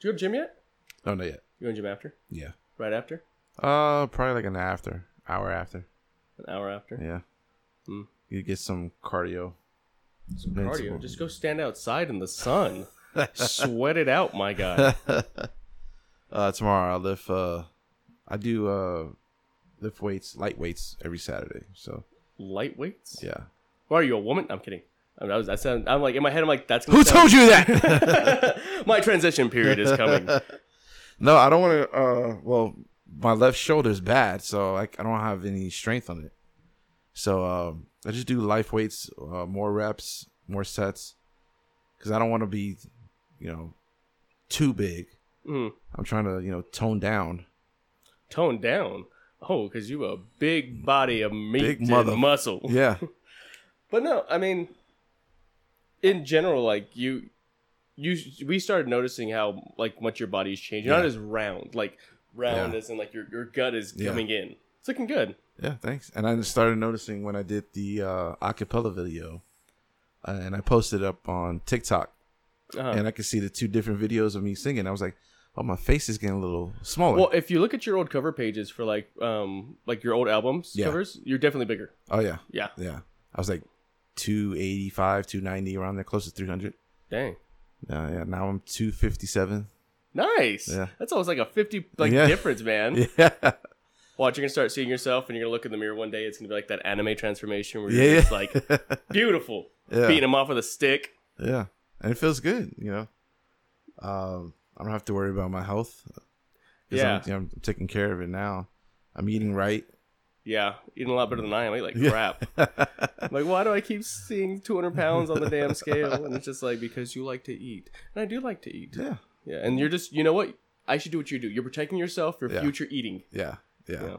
You go to gym yet? No, not yet. You going to gym after? Yeah. Right after? Uh, probably like an after hour after. An hour after? Yeah. Hmm. You get some cardio. Some cardio. Just go stand outside in the sun. Sweat it out, my guy. uh, tomorrow I'll lift. Uh, I do uh, lift weights, light weights every Saturday. So light weights. yeah. Why are you a woman? I'm kidding. I mean, I was, that sound, I'm like in my head. I'm like, that's Who sound- told you that? my transition period is coming. no, I don't want to. Uh, well, my left shoulder's bad, so I, I don't have any strength on it. So um, I just do life weights, uh, more reps, more sets, because I don't want to be, you know, too big. Mm. I'm trying to, you know, tone down. Tone down. Oh, because you a big body of meat Big and mother- muscle. Yeah, But no, I mean, in general, like you, you, we started noticing how like much your body's changing. Not Yeah. as round, like round Yeah. as in like your your gut is Yeah. coming in. It's looking good. yeah. Thanks. And I started noticing when I did the uh, acapella video, uh, and I posted up on TikTok, Uh-huh. and I could see the two different videos of me singing. I was like, oh, my face is getting a little smaller. Well, if you look at your old cover pages for like um like your old albums Yeah. covers, you're definitely bigger. oh yeah, Yeah. yeah. I was like 285, 290 around there, close to 300. Dang. Yeah, yeah. Now I'm 257. Nice. Yeah. That's almost like a 50 like Yeah. difference, man. Yeah, Watch, you're gonna start seeing yourself, and you're gonna look in the mirror one day. It's gonna be like that anime transformation where you're yeah, just like beautiful, yeah. beating him off with a stick. yeah. And it feels good, you know. Um, I don't have to worry about my health. Yeah. I'm, you know, I'm taking care of it now. I'm eating right. Yeah, eating a lot better than I am. I eat like Yeah. crap. I'm like, why do I keep seeing 200 pounds on the damn scale? And it's just like because you like to eat, and I do like to eat. Yeah, Yeah, and you're just, you know what? I should do what you do. You're protecting yourself for Yeah. future eating. yeah, yeah.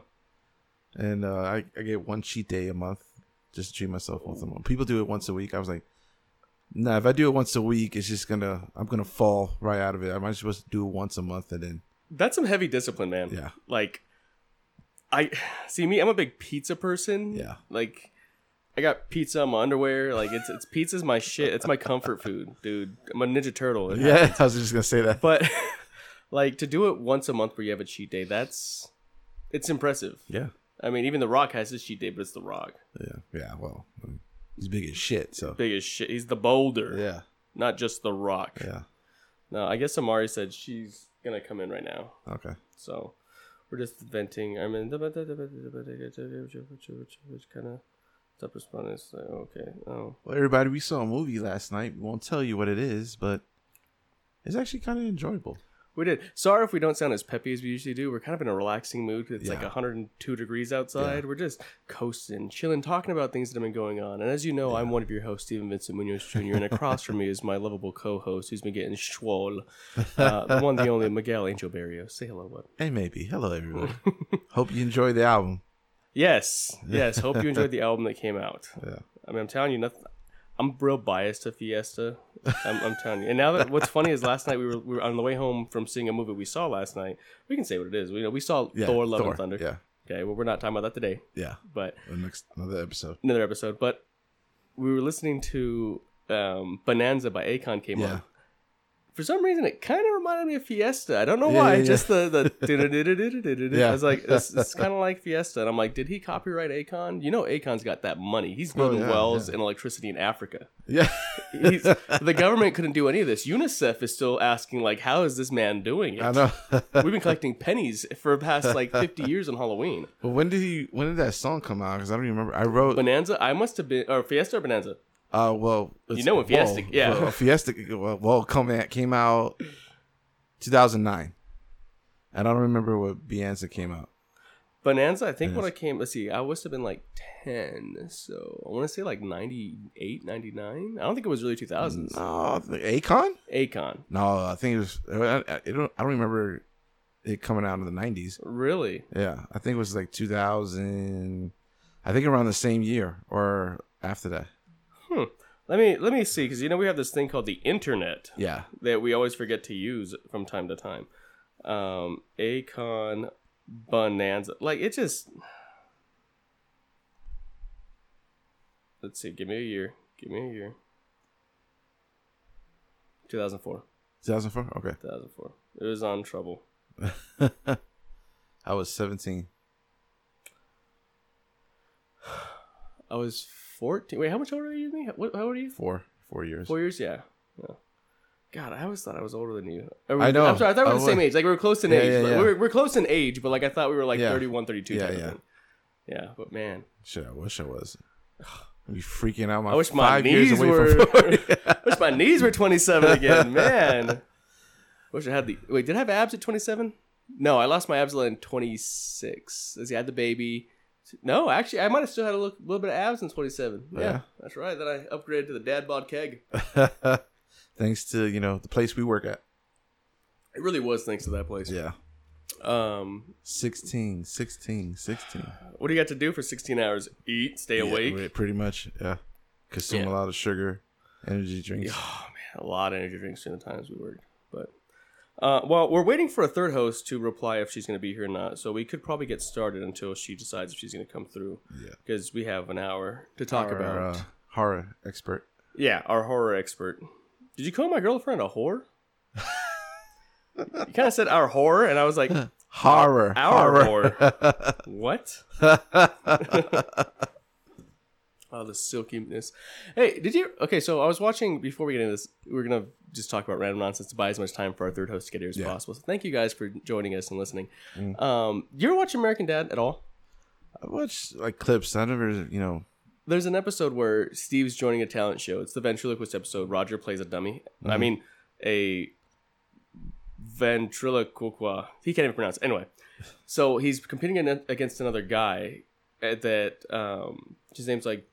And uh, I, I get one cheat day a month just to treat myself once a month. People do it once a week. I was like, nah, if I do it once a week, it's just gonna I'm gonna fall right out of it. Am I supposed to do it once a month and then That's some heavy discipline, man. yeah, Like, I see me. I'm a big pizza person. Yeah. Like, I got pizza on my underwear. Like, it's it's pizza's my shit. It's my comfort food, dude. I'm a Ninja Turtle. Yeah? I was just gonna say that. But like to do it once a month where you have a cheat day, that's it's impressive. Yeah, I mean, even The Rock has his cheat day, but it's The Rock. yeah, yeah. Well, I mean, he's big as shit. So Big as shit. He's the boulder, yeah, not just The Rock. yeah. No, I guess Amari said she's gonna come in right now. Okay. So we're just venting. I mean, which kind of stop responding. It's okay. Oh, Well, everybody, we saw a movie last night. We won't tell you what it is, but it's actually kind of enjoyable. We did. Sorry if we don't sound as peppy as we usually do. We're kind of in a relaxing mood. because It's like 102 degrees outside. We're just coasting, chilling, talking about things that have been going on. And as you know, I'm one of your hosts, Stephen Vincent Munoz Jr. And across from me is my lovable co-host who's been getting schwoll, uh, the one, the only Miguel Angel Barrios. Say hello, bud. Hey, maybe. Hello, everyone. Hope you enjoy the album. Yes, yes. Hope you enjoyed the album that came out. Yeah. I mean, I'm telling you, nothing. I'm real biased to Fiesta. I'm, I'm telling you. And now that what's funny is last night we were, we were on the way home from seeing a movie we saw last night. We can say what it is. We know we saw Yeah. Thor: Love and Thunder. Yeah. Okay, well we're not talking about that today, Yeah. but next another episode. another episode. But we were listening to um, Bonanza by Akon came Yeah. on. For some reason, it kind of reminded me of Fiesta. I don't know why. yeah, yeah. Just the the. Yeah. I was like, this, this is kind of like Fiesta, and I'm like, did he copyright Akon? You know, Akon's got that money. He's building Oh, yeah, wells and electricity in Africa. Yeah. He's, the government couldn't do any of this. UNICEF is still asking, like, how is this man doing it? I know. We've been collecting pennies for the past like 50 years on Halloween. but when did he? When did that song come out? Because I don't even remember. I wrote. Bonanza, I must have been, or Fiesta or Bonanza. Uh, well, you know when Fiesta- well, yeah. well, Fiesta. Well, well, come came out 2009. and I don't remember what Bianza came out. Bonanza, I think when I came, let's see, I must have been like 10. So I want to say like 98, 99. I don't think it was really 2000s. No, the Akon. Akon. No, I think it was. I don't. I don't remember it coming out in the 90s. Really? Yeah, I think it was like 2000. I think around the same year or after that. Let me let me see because you know we have this thing called the internet Yeah. that we always forget to use from time to time. Um, Akon Bonanza, like it just. Let's see. Give me a year. Give me a year. 2004. 2004. Okay, 2004. It was on Trouble. I was 17. I was 14. Wait, how much older are you than me? What, how old are you? Four, four years. Four years? Yeah. yeah. God, I always thought I was older than you. I know. I'm sorry. I thought we were the same age. Like we were close in Yeah, age. yeah, Like. We were, we're close in age, but like I thought we were like Yeah. 31, 32 Yeah, type of yeah. thing. Yeah, but man, Shit, I wish I was. I'd be freaking out. My I wish my knees were. I wish my knees were 27 again, man. Wish I had the. Wait, did I have abs at 27? No, I lost my abs in 26. As I had the baby. No, actually, I might have still had a little, little bit of abs in 27. Yeah, Yeah. that's right. Then I upgraded to the dad bod keg. Thanks to you know the place we work at. It really was thanks to that place. Yeah, Um, 16, 16, 16. what do you got to do for 16 hours? Eat, stay awake. Pretty much. Yeah, consume Yeah. a lot of sugar, energy drinks. Oh man, a lot of energy drinks during the times we worked. Uh, well, we're waiting for a third host to reply if she's going to be here or not. So we could probably get started until she decides if she's going to come through. Yeah. because we have an hour to talk Our, about. uh, horror expert. yeah, our horror expert. Did you call my girlfriend a whore? you kind of said our horror, and I was like, Horror. our horror. whore. what? Oh, the silkiness. Hey, did you? Okay, so I was watching before we get into this. We're gonna just talk about random nonsense to buy as much time for our third host to get here as Yeah. possible. So thank you guys for joining us and listening. Mm. Um, you ever watch American Dad at all? I watch like clips. I never, you know. There's an episode where Steve's joining a talent show. It's the ventriloquist episode. Roger plays a dummy. I Mm-hmm. mean, a ventriloquist. He can't even pronounce. It. Anyway, so he's competing against another guy uh, that um, his name's like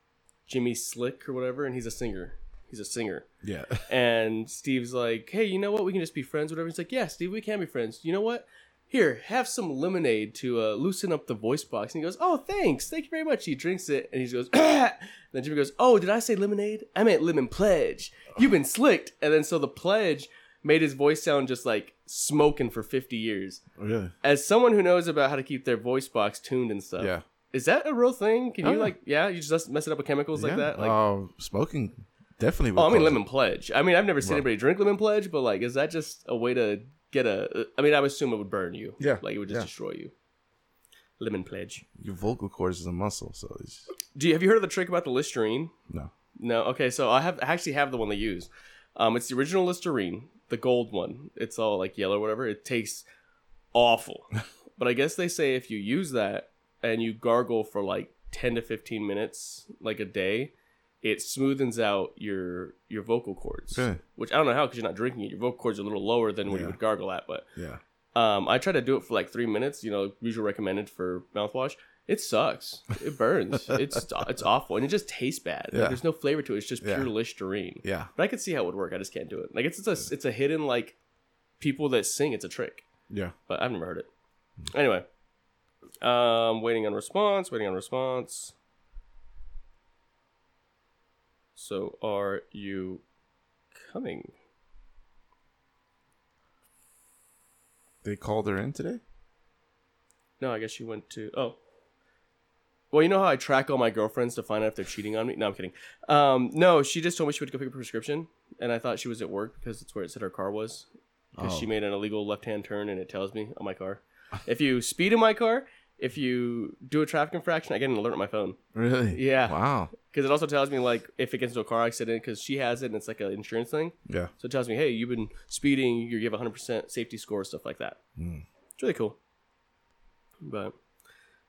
Jimmy Slick or whatever, and he's a singer. He's a singer. Yeah. And Steve's like, hey, you know what? We can just be friends, whatever. He's like, yeah, Steve, we can be friends. You know what? Here, have some lemonade to uh, loosen up the voice box. And he goes, oh, thanks. Thank you very much. He drinks it and he goes, and then Jimmy goes, oh, did I say lemonade? I meant lemon pledge. You've been slicked. And then so the pledge made his voice sound just like smoking for 50 years. Really? As someone who knows about how to keep their voice box tuned and stuff, Yeah. Is that a real thing? Can Oh, you yeah. like, yeah, you just mess it up with chemicals like that? Like, uh, smoking definitely. would Oh, I mean cause it. lemon pledge. I mean, I've never seen anybody drink lemon pledge, but like, is that just a way to get a? I mean, I would assume it would burn you. Yeah, like it would just yeah. destroy you. Lemon pledge. Your vocal cords is a muscle, so it's Do you have you heard of the trick about the Listerine? no. No. Okay, so I have I actually have the one they use. Um, it's the original Listerine, the gold one. It's all like yellow, or whatever. It tastes awful, but I guess they say if you use that and you gargle for like ten to fifteen minutes, like a day, it smoothens out your your vocal cords. Really? Which I don't know how because you're not drinking it. Your vocal cords are a little lower than what you would gargle at, but Yeah. um, I try to do it for like three minutes. You know, usual recommended for mouthwash. It sucks. It burns. it's it's awful, and it just tastes bad. Like, there's no flavor to it. It's just Yeah. pure Listerine. Yeah. But I could see how it would work. I just can't do it. Like it's, it's a it's a hidden like people that sing. It's a trick, Yeah. but I've never heard it. Anyway, um, waiting on response. Waiting on response. So are you coming? They called her in today. No, I guess she went to. Oh. Well, you know how I track all my girlfriends to find out if they're cheating on me? No, I'm kidding. Um, no, she just told me she would go pick up a prescription, and I thought she was at work because it's where it said her car was. Because Oh. she made an illegal left-hand turn, and it tells me on my car. if you speed in my car, if you do a traffic infraction, I get an alert on my phone. Really? Yeah. Wow. Because it also tells me like if it gets into a car accident, because she has it, and it's like an insurance thing. Yeah. So it tells me, hey, you've been speeding. You give 100% safety score, stuff like that. Mm. It's really cool. But,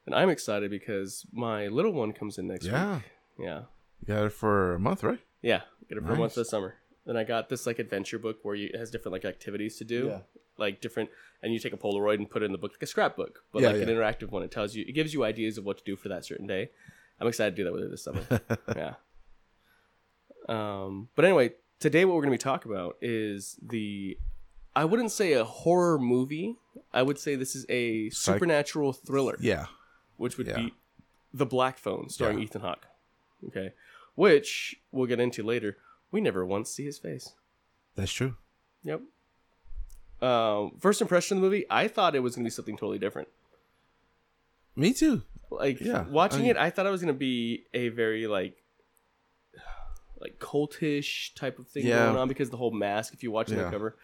and I'm excited because my little one comes in next Yeah. week. Yeah. You got it for a month, right? Yeah. Get it for a month this summer. Then I got this like adventure book where you, it has different like activities to do. Yeah. Like different, and you take a Polaroid and put it in the book like a scrapbook, but Yeah, like an interactive one. It tells you, it gives you ideas of what to do for that certain day. I'm excited to do that with her this summer. yeah. Um, but anyway, today what we're going to be talking about is the I wouldn't say a horror movie. I would say this is a supernatural thriller, Yeah. which would yeah. be The Black Phone, starring Yeah. Ethan Hawke. Okay, which we'll get into later. We never once see his face. That's true. Yep. Um, first impression of the movie, I thought it was going to be something totally different. Me too. Like Yeah, watching I mean- it, I thought it was going to be a very like like cultish type of thing Yeah. going on because the whole mask. If you watch the cover,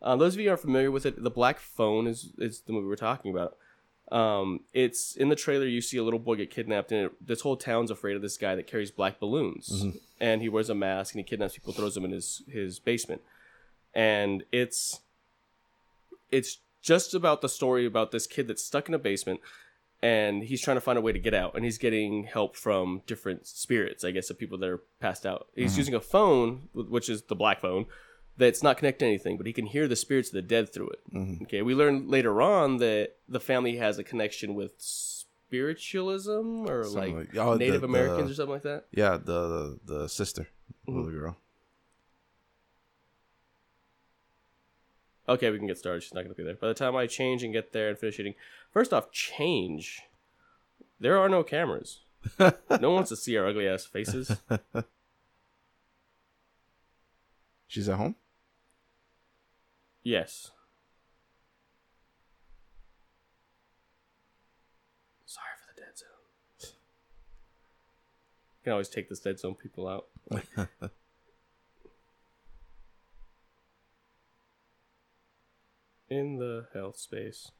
Um, those of you who are familiar with it, the Black Phone is is the movie we're talking about. Um, it's in the trailer. You see a little boy get kidnapped, and it, this whole town's afraid of this guy that carries black balloons, and he wears a mask and he kidnaps people, throws them in his his basement, and it's it's just about the story about this kid that's stuck in a basement and he's trying to find a way to get out and he's getting help from different spirits i guess of people that are passed out. He's using a phone which is the black phone that's not connected to anything but he can hear the spirits of the dead through it okay we learn later on that the family has a connection with spiritualism or Something like, like- oh, native the- americans or something like that Yeah, the the, the sister, Mm-hmm. little girl. Okay, we can get started. She's not going to be there. By the time I change and get there and finish eating, first off, change. There are no cameras. no one wants to see our ugly ass faces. She's at home. Yes. Sorry for the dead zone. You can always take this dead zone people out. In the health space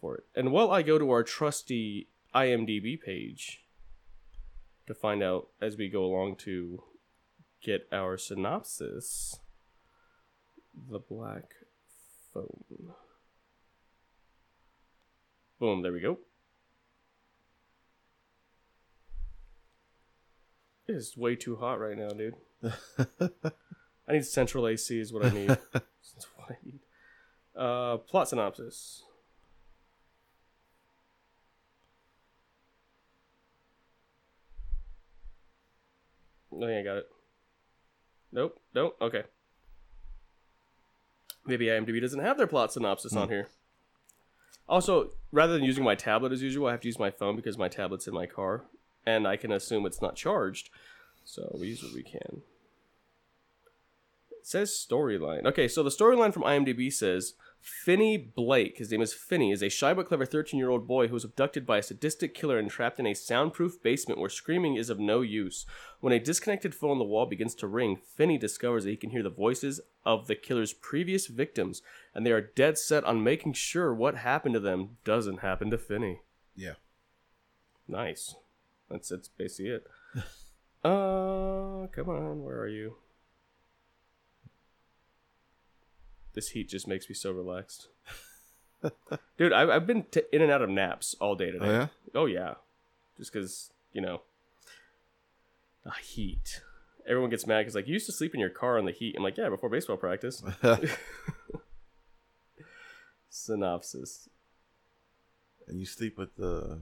for it. And while I go to our trusty IMDb page to find out as we go along to get our synopsis, the black phone. Boom, there we go. It is way too hot right now, dude. I need central AC is what I need. That's what I need. Uh, plot synopsis. I think I got it. Nope. Nope. Okay. Maybe IMDb doesn't have their plot synopsis on hmm. here. Also, rather than using my tablet as usual, I have to use my phone because my tablet's in my car, and I can assume it's not charged. So we use what we can. It says storyline. Okay, so the storyline from IMDb says Finney Blake, his name is Finney, is a shy but clever 13 year old boy who was abducted by a sadistic killer and trapped in a soundproof basement where screaming is of no use. When a disconnected phone on the wall begins to ring, Finney discovers that he can hear the voices of the killer's previous victims, and they are dead set on making sure what happened to them doesn't happen to Finney. Yeah. Nice. That's that's basically it. uh, come on, where are you? This heat just makes me so relaxed. Dude, I've, I've been t- in and out of naps all day today. Oh yeah. Oh, yeah. Just because, you know, the heat. Everyone gets mad because, like, you used to sleep in your car in the heat. I'm like, yeah, before baseball practice. Synopsis. and you sleep with the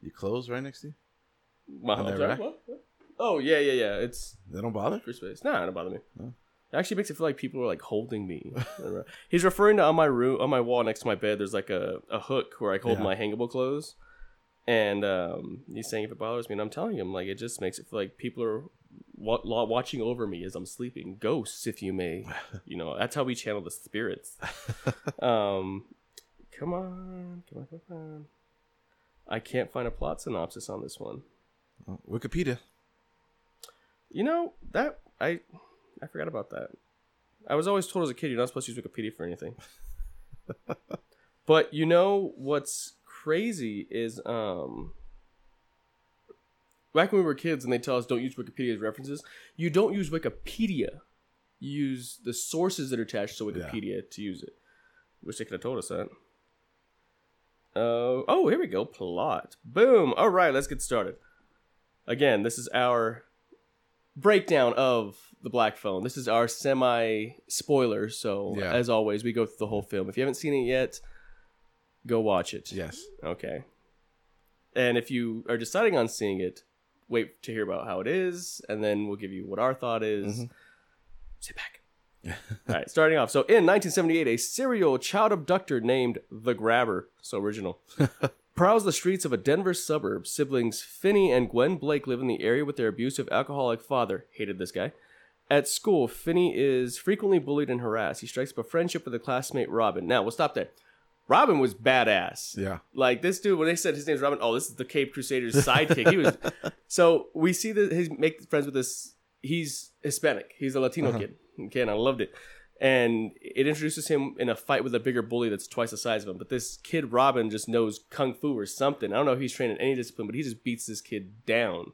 your clothes right next to you. My, On sorry, what? What? Oh, yeah, yeah, yeah. It's They don't bother. free space. Nah, it don't bother me. It actually makes it feel like people are like holding me. He's referring to on my room, on my wall next to my bed. There's like a, a hook where I hold Yeah. my hangable clothes, and um, he's saying if it bothers me, and I'm telling him like it just makes it feel like people are wa- watching over me as I'm sleeping. Ghosts, if you may, you know that's how we channel the spirits. um, come on, come on, come on. I can't find a plot synopsis on this one. Wikipedia. You know that I I forgot about that. I was always told as a kid you're not supposed to use Wikipedia for anything. but you know what's crazy is um back when we were kids and they tell us don't use Wikipedia as references, you don't use Wikipedia. You use the sources that are attached to Wikipedia to use it. Wish they could have told us that. Uh, oh, here we go. Plot. Boom. All right, let's get started. Again, this is our breakdown of the Black Phone. This is our semi spoiler. So, Yeah. as always, we go through the whole film. If you haven't seen it yet, go watch it. Yes. Okay. And if you are deciding on seeing it, wait to hear about how it is, and then we'll give you what our thought is. Mhm. Sit back. All right, starting off. So in 1978, a serial child abductor named the Grabber, so original, prowls the streets of a Denver suburb. Siblings Finney and Gwen Blake live in the area with their abusive alcoholic father. Hated this guy. At school, Finney is frequently bullied and harassed. He strikes up a friendship with a classmate, Robin. Now, we'll stop there. Robin was badass. Yeah. Like this dude, when they said his name's Robin, oh, this is the Cape Crusaders sidekick. He was. So we see that he make friends with this. He's Hispanic. He's a Latino uh-huh. kid. Okay, and I loved it. And it introduces him in a fight with a bigger bully that's twice the size of him. But this kid Robin just knows kung fu or something. I don't know if he's trained in any discipline, but he just beats this kid down.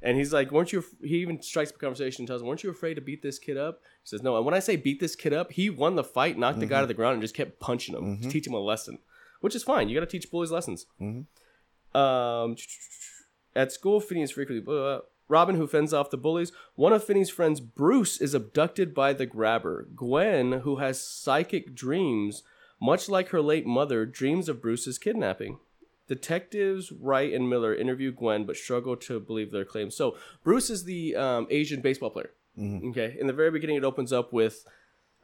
And he's like, "Weren't you?" He even strikes up a conversation and tells him, "Weren't you afraid to beat this kid up?" He says, "No." And when I say beat this kid up, he won the fight, knocked the guy mm-hmm. to the ground, and just kept punching him to mm-hmm. teach him a lesson, which is fine. You got to teach bullies lessons. Mm-hmm. Um, at school, is frequently blah, blah, blah. Robin, who fends off the bullies. One of Finney's friends, Bruce, is abducted by the grabber. Gwen, who has psychic dreams, much like her late mother, dreams of Bruce's kidnapping. Detectives Wright and Miller interview Gwen, but struggle to believe their claims. So Bruce is the um, Asian baseball player. Okay, in the very beginning, it opens up with.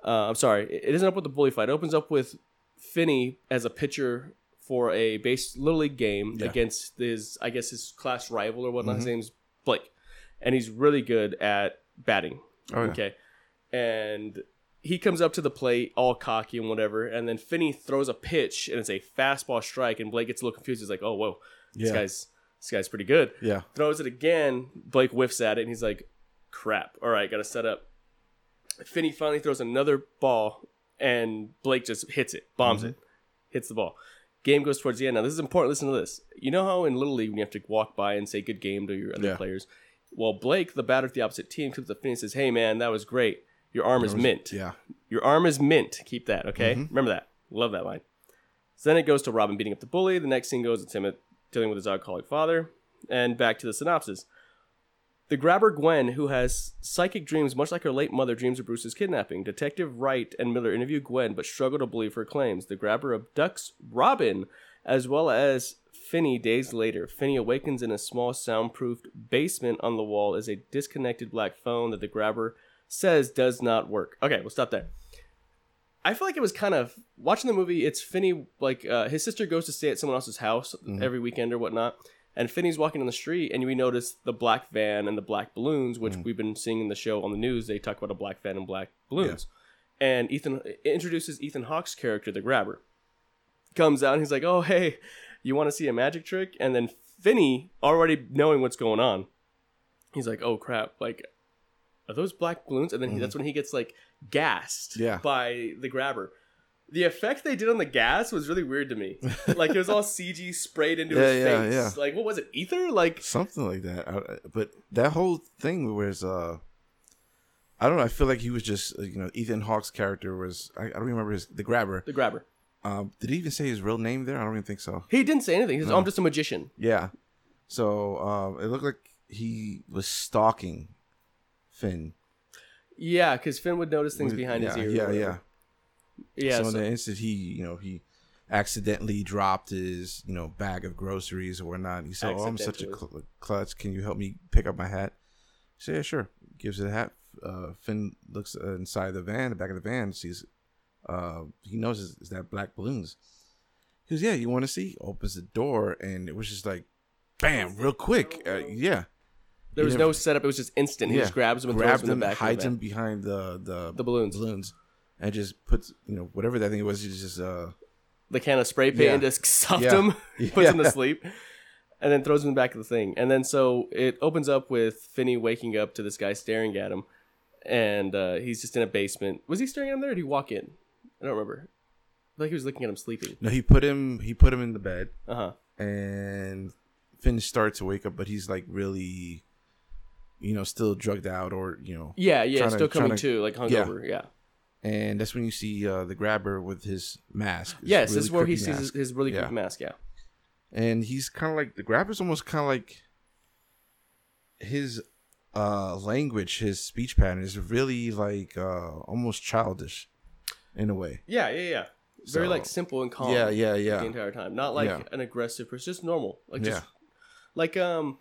Uh, I'm sorry, it doesn't up with the bully fight. It opens up with Finney as a pitcher for a base little league game Yeah. against his, I guess, his class rival or whatnot. His name's Blake, and he's really good at batting. Oh, yeah. Okay, and he comes up to the plate all cocky and whatever, and then Finney throws a pitch and it's a fastball strike, and Blake gets a little confused. He's like, "Oh, whoa, this Yeah. guy's this guy's pretty good." Yeah. throws it again. Blake whiffs at it, and he's like, "Crap! All right, got to set up." Finney finally throws another ball, and Blake just hits it, bombs mm-hmm. it, hits the ball. Game goes towards the end. Now this is important. Listen to this. You know how in little league when you have to walk by and say "good game" to your other Yeah. players. Well, Blake, the batter at the opposite team, comes up to Finney and says, "Hey man, that was great. Your arm is mint. Yeah. Your arm is mint. Keep that, okay? Mm-hmm. Remember that. Love that line. So then it goes to Robin beating up the bully. The next scene goes to him dealing with his alcoholic father. And back to the synopsis. The grabber Gwen, who has psychic dreams much like her late mother dreams of Bruce's kidnapping. Detective Wright and Miller interview Gwen but struggle to believe her claims. The grabber abducts Robin as well as Finney days later. Finney awakens in a small soundproofed basement on the wall is a disconnected black phone that the grabber says does not work. Okay, we'll stop there. I feel like it was kind of watching the movie. It's Finney like uh, his sister goes to stay at someone else's house every weekend or whatnot, and Finney's walking on the street, and we notice the black van and the black balloons, which we've been seeing in the show on the news. They talk about a black van and black balloons, and Ethan introduces Ethan Hawke's character, the grabber, comes out and he's like, "Oh hey, you want to see a magic trick?" And then Finney, already knowing what's going on, he's like, "Oh crap! Like, are those black balloons?" And then he, that's when he gets like gassed Mm-hmm. Yeah. by the grabber. The effect they did on the gas was really weird to me. like it was all CG sprayed into Yeah, his yeah, face. yeah. Like what was it? Ether? Like Something like that. I, but that whole thing was, uh, I don't know. I feel like he was just, uh, you know, Ethan Hawke's character was. I, I don't remember his the grabber. the grabber. Um, did he even say his real name there? I don't even think so. He didn't say anything. He says, "Oh, I'm just a magician." Yeah. So um, it looked like he was stalking Finn. Yeah, because Finn would notice things behind yeah, his ear. or Yeah, whatever. yeah. yeah. so, so- in the instant he, you know, he accidentally dropped his, you know, bag of groceries or whatnot. He said, "Oh, I'm such a cl- klutz. Can you help me pick up my hat?" He said, "Yeah, sure." Gives it a hat. Uh, Finn looks uh, inside the van, the back of the van, sees. Uh, he knows it's, it's that black balloons. He goes, "Yeah, you want to see?" Opens the door, and it was just like, bam, real quick. Uh, yeah, there was never- no setup. It was just instant. He yeah. just grabs him and throws grabs him in the back. hides of him the, van. behind the the the balloons. balloons, and just puts you know whatever that thing was. He just uh the can of spray paint Yeah. and just stuffed Yeah. him, puts him to sleep, and then throws him in the back of the thing. And then so it opens up with Finney waking up to this guy staring at him, and uh, he's just in a basement. Was he staring at him there? or Did he walk in? I don't remember. Like he was looking at him sleeping. no. He put him he put him in the bed, Uh huh. and Finn starts to wake up, but he's like really, you know, still drugged out or you know, Yeah, yeah, Trying to- still coming trying to- to, like hungover. Yeah. and that's when you see uh, the grabber with his mask. his Yes, really this is where he sees his, mask. his really Yeah. mask. Yeah. and he's kind of like the grabber's almost kind of like his uh language, his speech pattern is really like uh almost childish in a way. Yeah, yeah, yeah. Very So- like simple and calm. Yeah, yeah, yeah. The entire time, not like Yeah. an aggressive person, just normal. Like just Yeah. like um,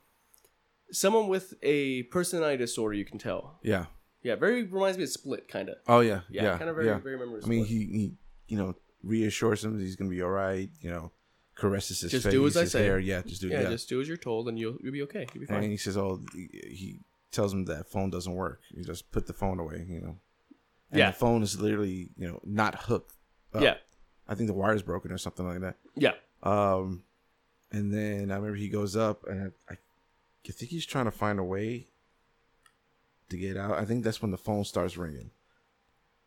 someone with a personality disorder. You can tell. Yeah. Yeah, very reminds me of Split, kind of. Oh yeah. Yeah, Yeah. kind of very yeah. very remember. I mean, he, he, you know, reassures him that he's gonna be all right. You know, caresses his Just face, do as I say. hair. Yeah, just do. yeah, Yeah, just do as you're told, and you'll you'll be okay. You'll be fine. and he says, "Oh, he, he tells him that phone doesn't work. You just put the phone away. You know." And Yeah. The phone is literally, you know, not hooked. up. yeah, I think the wire's broken or something like that. yeah, Um, and then I remember he goes up, and I, I, think he's trying to find a way to get out. I think that's when the phone starts ringing.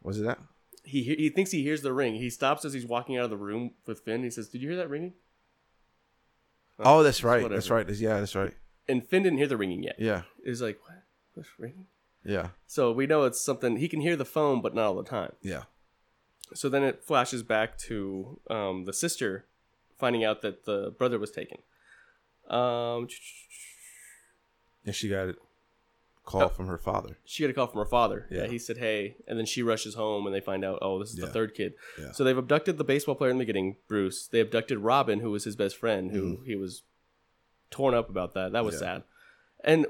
Was it that? he he thinks he hears the ring. He stops as he's walking out of the room with Finn. He says, "Did you hear that ringing?" Oh, that's right. whatever. That's right. Yeah, that's right. And Finn didn't hear the ringing yet. Yeah, He's like, "What? What's ringing?" Yeah, So we know it's something he can hear the phone, but not all the time. yeah. So then it flashes back to um, the sister finding out that the brother was taken. Um, And she got a call Oh. from her father. she got a call from her father. Yeah. Yeah. he said, "Hey," and then she rushes home, and they find out, "Oh, this is the third kid." Yeah. So they've abducted the baseball player in the beginning, Bruce. They abducted Robin, who was his best friend, who he was torn up about that. That was. Yeah. sad. And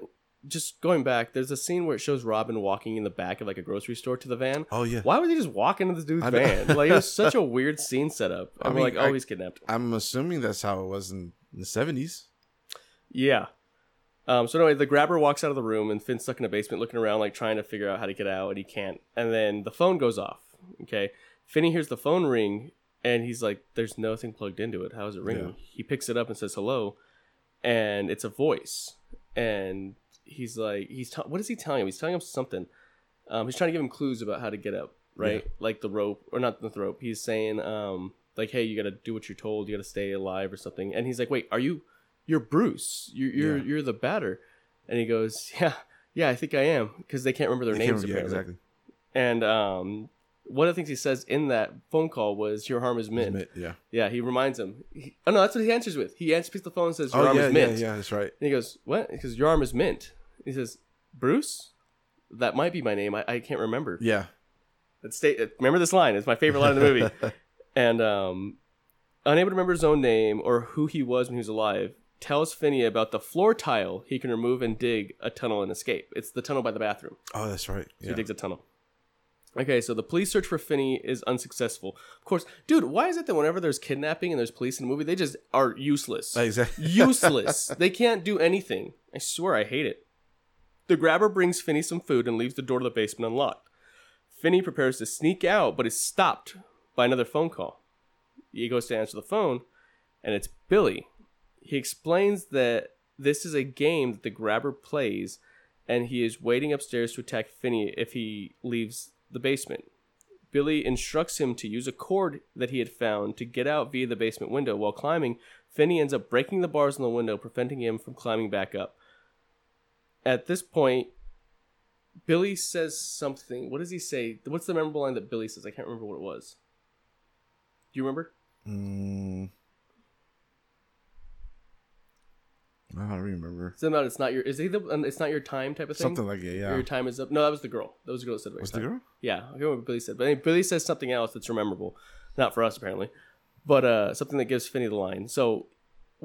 just going back, there's a scene where it shows Robin walking in the back of like a grocery store to the van. Oh yeah. Why would they just walk into this dude's van? Like it was such a weird scene setup. I I'm mean, like, oh, I- he's kidnapped. I'm assuming that's how it was in the seventies. Yeah. Um, so anyway, the grabber walks out of the room, and Finn's stuck in a basement, looking around, like trying to figure out how to get out, and he can't. And then the phone goes off. Okay, Finney hears the phone ring, and he's like, "There's nothing plugged into it. How is it ringing?" Yeah. He picks it up and says hello, and it's a voice, and he's like, "He's t- what is he telling him? He's telling him something. Um, he's trying to give him clues about how to get up, right? Like the rope, or not the rope. He's saying, um, like, hey, you got to do what you're told. You got to stay alive or something. And he's like, wait, are you? You're Bruce. You're you're, Yeah. you're the batter. And he goes, yeah, yeah, I think I am because they can't remember their They names can't- yeah, apparently. exactly. And um, one of the things he says in that phone call was, "Your harm is mint." Admit, Yeah. Yeah, he reminds him. He, oh no, that's what he answers with. He answers, picks the phone and says, "Your Oh arm yeah, is yeah, yeah. That's right. And he goes, "What?" Because your arm is mint. He says, "Bruce, that might be my name. I, I can't remember." Yeah. Let's stay, remember this line. It's my favorite line in the movie. and um, unable to remember his own name or who he was when he was alive, tells Finney about the floor tile he can remove and dig a tunnel and escape. It's the tunnel by the bathroom. Oh, that's right. So Yeah. He digs a tunnel. Okay, so the police search for Finney is unsuccessful. Of course, dude, why is it that whenever there's kidnapping and there's police in a movie, they just are useless? Exactly. useless. they can't do anything. I swear I hate it. The grabber brings Finney some food and leaves the door to the basement unlocked. Finney prepares to sneak out, but is stopped by another phone call. He goes to answer the phone, and it's Billy. He explains that this is a game that the grabber plays, and he is waiting upstairs to attack Finney if he leaves the basement. Billy instructs him to use a cord that he had found to get out via the basement window. While climbing, Finney ends up breaking the bars on the window, preventing him from climbing back up. At this point, Billy says something. What does he say? What's the memorable line that Billy says? I can't remember what it was. Do you remember? Mm. I don't remember. Something about it's not your. Is it the, it's not your time type of thing? Something like it. Yeah. Your time is up. No, that was the girl. That was the girl that said it. Was the girl? Yeah, I can't remember what Billy said, but anyway, Billy says something else that's memorable, not for us apparently, but uh, something that gives Finney the line. So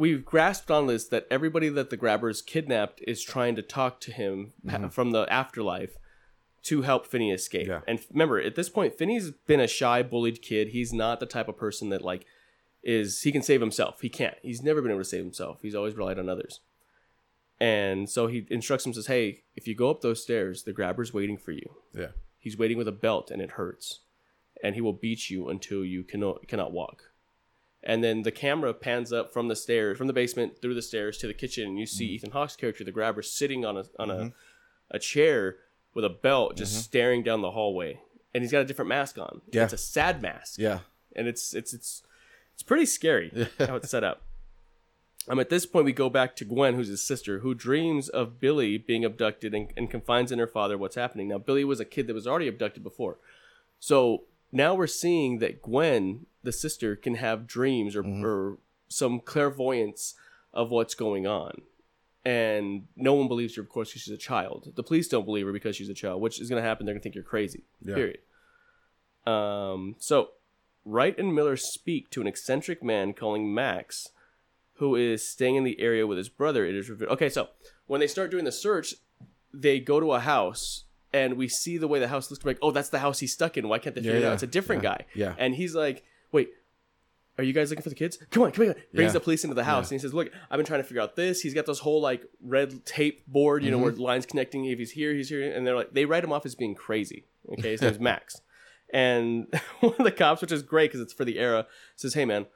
we've grasped on this that everybody that the grabbers kidnapped is trying to talk to him pa- mm-hmm. from the afterlife to help Finney escape. Yeah. And remember, at this point, Finney's been a shy, bullied kid. He's not the type of person that like is he can save himself. He can't. He's never been able to save himself. He's always relied on others. And so he instructs him, says, "Hey, if you go up those stairs, the grabber's waiting for you." Yeah. He's waiting with a belt and it hurts. And he will beat you until you cannot cannot walk. And then the camera pans up from the stairs, from the basement through the stairs to the kitchen, and you see Mm-hmm. Ethan Hawke's character, the grabber, sitting on a on a, a chair with a belt, just Mm-hmm. staring down the hallway. And he's got a different mask on. Yeah. It's a sad mask. Yeah. And it's it's it's it's pretty scary how it's set up. Um, at this point, we go back to Gwen, who's his sister, who dreams of Billy being abducted and, and confides in her father what's happening. Now, Billy was a kid that was already abducted before. So now we're seeing that Gwen, the sister, can have dreams or, or some clairvoyance of what's going on. And no one believes her, of course, because she's a child. The police don't believe her because she's a child, which is going to happen. They're going to think you're crazy. Yeah. Period. Um, so Wright and Miller speak to an eccentric man calling Max, who is staying in the area with his brother. It is revealed. Okay, so when they start doing the search, they go to a house and we see the way the house looks. We're like, oh, that's the house he's stuck in. Why can't they Yeah, figure it out? yeah, It's a different yeah, guy. yeah. And he's like, wait. Are you guys looking for the kids? Come on, come on. Brings Yeah. the police into the house and he says, Look, I've been trying to figure out this. He's got this whole like red tape board, you know, Mm-hmm. where lines connecting. If he's here, he's here. And they're like, they write him off as being crazy. Okay, his name's Max. And one of the cops, which is great because it's for the era, says, Hey, man,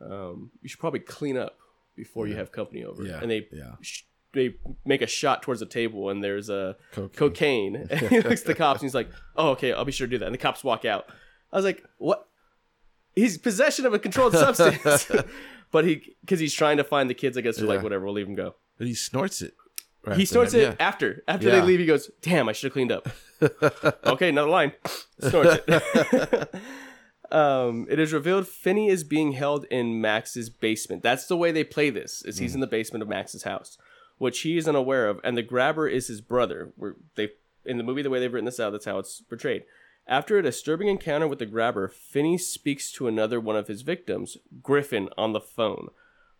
um, you should probably clean up before you have company over. Yeah, And they yeah. sh- they make a shot towards the table and there's a Cocaine. cocaine. And he looks at the cops and he's like, "Oh, okay, I'll be sure to do that." And the cops walk out. I was like, what? He's possession of a controlled substance. but he, because he's trying to find the kids, I guess, they're like, whatever, we'll leave him go. But he snorts it. right he snorts them, it after. After Yeah. they leave, he goes, damn, I should have cleaned up. okay, another line. Snorts it. um, it is revealed Finney is being held in Max's basement. That's the way they play this. Is Mm. he's in the basement of Max's house, which he is unaware of, and the grabber is his brother. Where they in the movie, the way they've written this out, that's how it's portrayed. After a disturbing encounter with the grabber, Finney speaks to another one of his victims, Griffin, on the phone.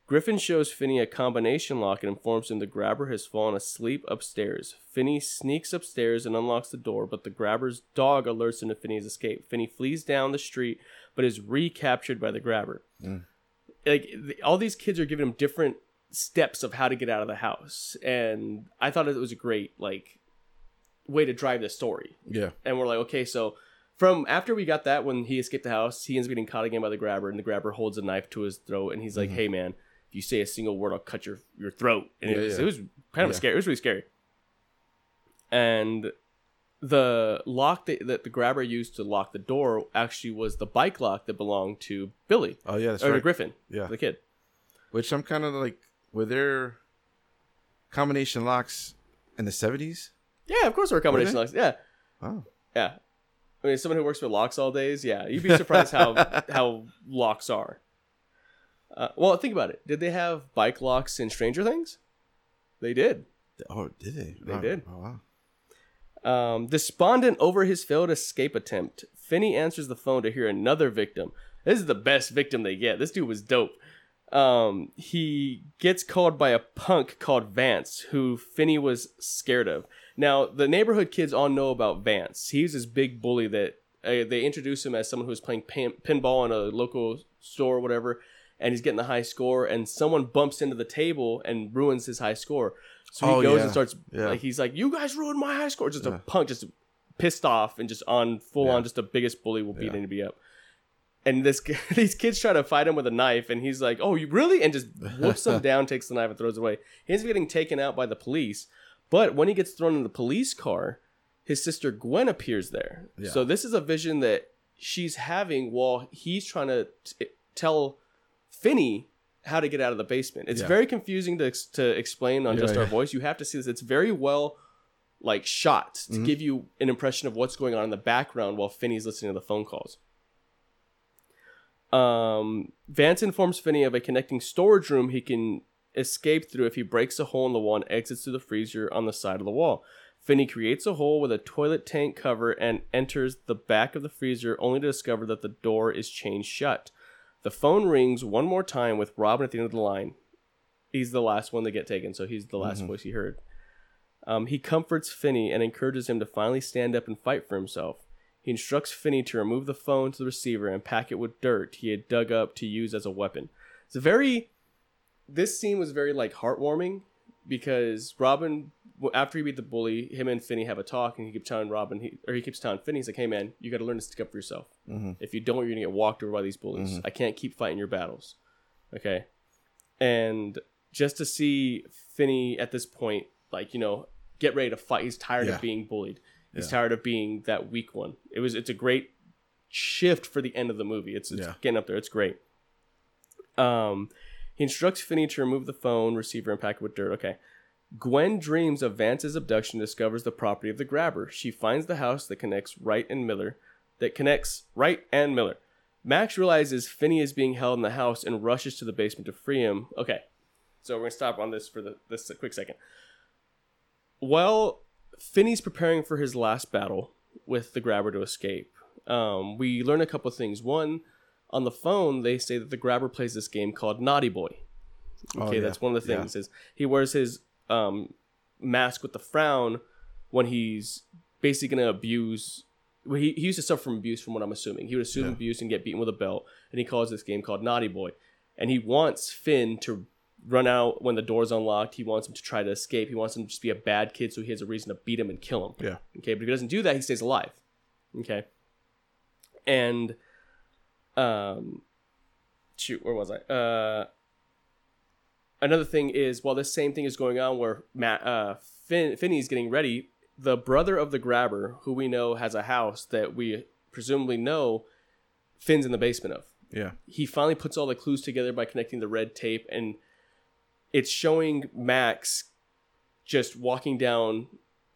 Griffin shows Finney a combination lock and informs him the grabber has fallen asleep upstairs. Finney sneaks upstairs and unlocks the door, but the grabber's dog alerts him to Finney's escape. Finney flees down the street, but is recaptured by the grabber. Mm. Like th- all these kids are giving him different steps of how to get out of the house, and I thought it was a great like way to drive the story Yeah. and we're like, okay, so from after we got that, when he escaped the house, he ends up getting caught again by the grabber, and the grabber holds a knife to his throat, and he's like, mm-hmm. "Hey, man, if you say a single word, I'll cut your your throat." And it, Yeah, was, yeah. it was kind of Yeah. scary. It was really scary. And the lock that, that the grabber used to lock the door actually was the bike lock that belonged to Billy Oh yeah, that's or to right. Griffin, Yeah. the kid. Which I'm kind of like, were there combination locks in the 70s? Yeah, of course, there were combination they? locks. Yeah, Oh. Yeah. I mean, someone who works for locks all days, yeah, you'd be surprised how how locks are. Uh, well, think about it. Did they have bike locks in Stranger Things? They did. Oh, did they? They did. Oh, wow. Um, despondent over his failed escape attempt, Finney answers the phone to hear another victim. This is the best victim they get. This dude was dope. Um, he gets called by a punk called Vance, who Finney was scared of. Now, the neighborhood kids all know about Vance. He's this big bully that uh, they introduce him as someone who's playing pin- pinball in a local store or whatever, and he's getting the high score, and someone bumps into the table and ruins his high score. So he Oh, goes yeah. and starts Yeah. like he's like, "You guys ruined my high score!" Just a punk, just pissed off and just on full Yeah. on, just the biggest bully will beat Yeah. anybody up. And this these kids try to fight him with a knife, and he's like, "Oh, you really?" And just whoops them down, takes the knife, and throws it away. He ends up getting taken out by the police. But when he gets thrown in the police car, his sister Gwen appears there. Yeah. So this is a vision that she's having while he's trying to t- tell Finney how to get out of the basement. It's Yeah. very confusing to ex- to explain on Yeah, just our voice. You have to see this. It's very well like shot to Mm-hmm. give you an impression of what's going on in the background while Finney's listening to the phone calls. Um, Vance informs Finney of a connecting storage room he can escape through if he breaks a hole in the wall and exits through the freezer on the side of the wall. Finney creates a hole with a toilet tank cover and enters the back of the freezer only to discover that the door is chained shut. The phone rings one more time with Robin at the end of the line. He's the last one to get taken, so he's the last voice he heard. Um, he comforts Finney and encourages him to finally stand up and fight for himself. He instructs Finney to remove the phone to the receiver and pack it with dirt he had dug up to use as a weapon. It's a very. This scene was very like heartwarming because Robin, after he beat the bully, him and Finney have a talk, and he keeps telling Robin, he, or he keeps telling Finney, he's like, "Hey man, you got to learn to stick up for yourself. Mm-hmm. If you don't, you're gonna get walked over by these bullies. Mm-hmm. I can't keep fighting your battles." Okay, and just to see Finney at this point, like you know, get ready to fight. He's tired Yeah. of being bullied. He's Yeah. tired of being that weak one. It was. It's a great shift for the end of the movie. It's, it's Yeah. getting up there. It's great. Um, he instructs Finney to remove the phone, receiver, and pack it with dirt. Okay. Gwen dreams of Vance's abduction discovers the property of the grabber. She finds the house that connects Wright and Miller, that connects Wright and Miller. Max realizes Finney is being held in the house and rushes to the basement to free him. Okay, so we're gonna stop on this for the, this a quick second. While Finney's preparing for his last battle with the grabber to escape, um, we learn a couple things. One, on the phone, they say that the grabber plays this game called Naughty Boy. Oh, Okay, yeah. that's one of the Yeah. things. Is he wears his um, mask with the frown when he's basically going to abuse. Well, he, he used to suffer from abuse, from what I'm assuming. He would assume Yeah. abuse and get beaten with a belt, and he calls this game called Naughty Boy. And he wants Finn to run out when the door's unlocked. He wants him to try to escape. He wants him to just be a bad kid, so he has a reason to beat him and kill him. Yeah. Okay, but if he doesn't do that, he stays alive. Okay. And um shoot, where was I? Uh another thing is while this same thing is going on where Matt uh Finn Finney's getting ready, the brother of the grabber, who we know has a house that we presumably know Finn's in the basement of. Yeah. He finally puts all the clues together by connecting the red tape, and it's showing Max just walking down